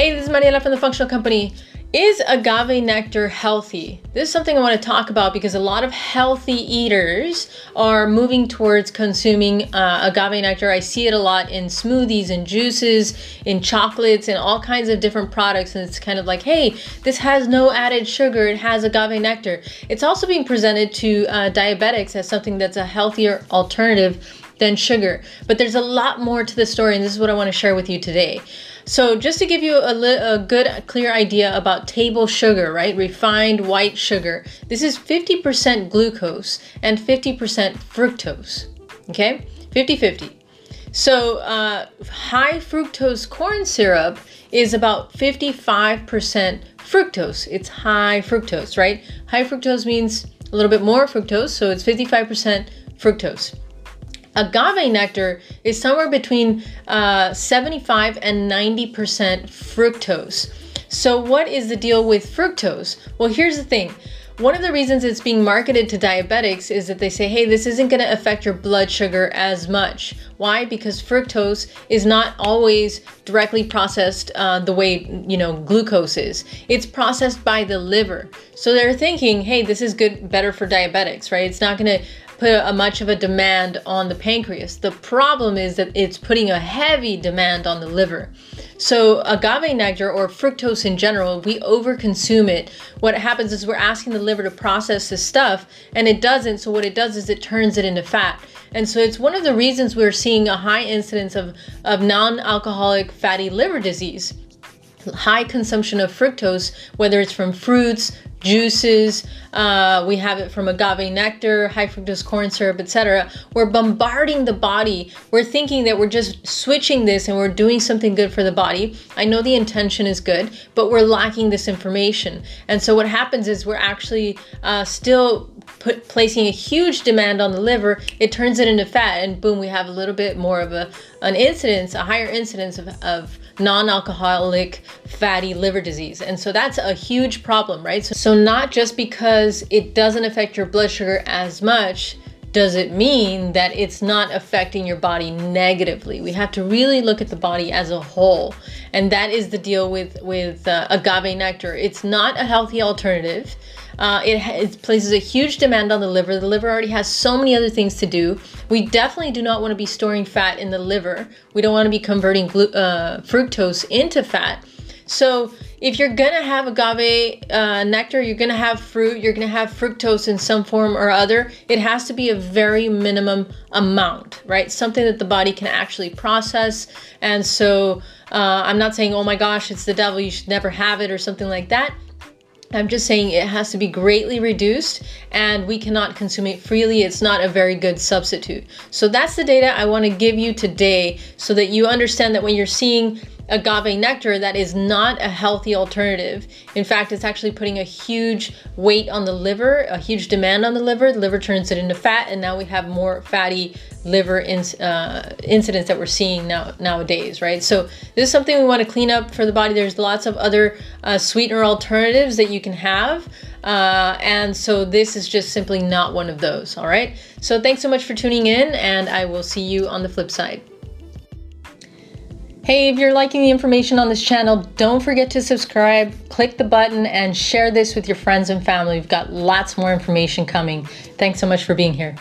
Hey, this is Mariela from the Functional Company. Is agave nectar healthy? This is something I want to talk about because a lot of healthy eaters are moving towards consuming uh, agave nectar. I see it a lot in smoothies and juices, in chocolates, and all kinds of different products. And it's kind of like, hey, this has no added sugar, it has agave nectar. It's also being presented to uh, diabetics as something that's a healthier alternative than sugar. But there's a lot more to the story, and this is what I want to share with you today. So just to give you a, a good, clear idea about table sugar, right? Refined white sugar. This is 50% glucose and 50% fructose, okay? 50-50. So uh, high fructose corn syrup is about 55% fructose. It's high fructose, right? High fructose means a little bit more fructose, so it's 55% fructose. Agave nectar is somewhere between uh, 75 and 90% fructose. So what is the deal with fructose? Well, here's the thing. One of the reasons it's being marketed to diabetics is that they say, hey, this isn't going to affect your blood sugar as much. Why? Because fructose is not always directly processed uh, the way, you know, glucose is. It's processed by the liver. So they're thinking, hey, this is good, better for diabetics, right? It's not going to put a much of a demand on the pancreas. The problem is that it's putting a heavy demand on the liver. So agave nectar or fructose in general, we overconsume it. What happens is we're asking the liver to process this stuff and it doesn't. So what it does is it turns it into fat. And so it's one of the reasons we're seeing a high incidence of, of non-alcoholic fatty liver disease high consumption of fructose, whether it's from fruits, juices, uh, we have it from agave nectar, high fructose corn syrup, etc. We're bombarding the body. We're thinking that we're just switching this and we're doing something good for the body. I know the intention is good, but we're lacking this information. And so what happens is we're actually uh, still put placing a huge demand on the liver, it turns it into fat, and boom, we have a little bit more of a an incidence, a higher incidence of, of non-alcoholic fatty liver disease. And so that's a huge problem, right? So, so not just because it doesn't affect your blood sugar as much, does it mean that it's not affecting your body negatively? We have to really look at the body as a whole. And that is the deal with, with uh, agave nectar. It's not a healthy alternative. Uh, it, it, places a huge demand on the liver. The liver already has so many other things to do. We definitely do not want to be storing fat in the liver. We don't want to be converting uh, fructose into fat. So if you're gonna have agave uh, nectar, you're gonna have fruit, you're gonna have fructose in some form or other, it has to be a very minimum amount, right? Something that the body can actually process. And so uh, I'm not saying, oh my gosh, it's the devil, you should never have it or something like that. I'm just saying it has to be greatly reduced and we cannot consume it freely. It's not a very good substitute. So that's the data I want to give you today so that you understand that when you're seeing agave nectar that is not a healthy alternative. In fact, it's actually putting a huge weight on the liver, a huge demand on the liver. The liver turns it into fat, and now we have more fatty liver uh, incidents that we're seeing now nowadays, right? So this is something we want to clean up for the body. There's lots of other uh, sweetener alternatives that you can have. Uh, and so this is just simply not one of those, all right? So thanks so much for tuning in, and I will see you on the flip side. Hey, if you're liking the information on this channel, don't forget to subscribe, click the button, and share this with your friends and family. We've got lots more information coming. Thanks so much for being here.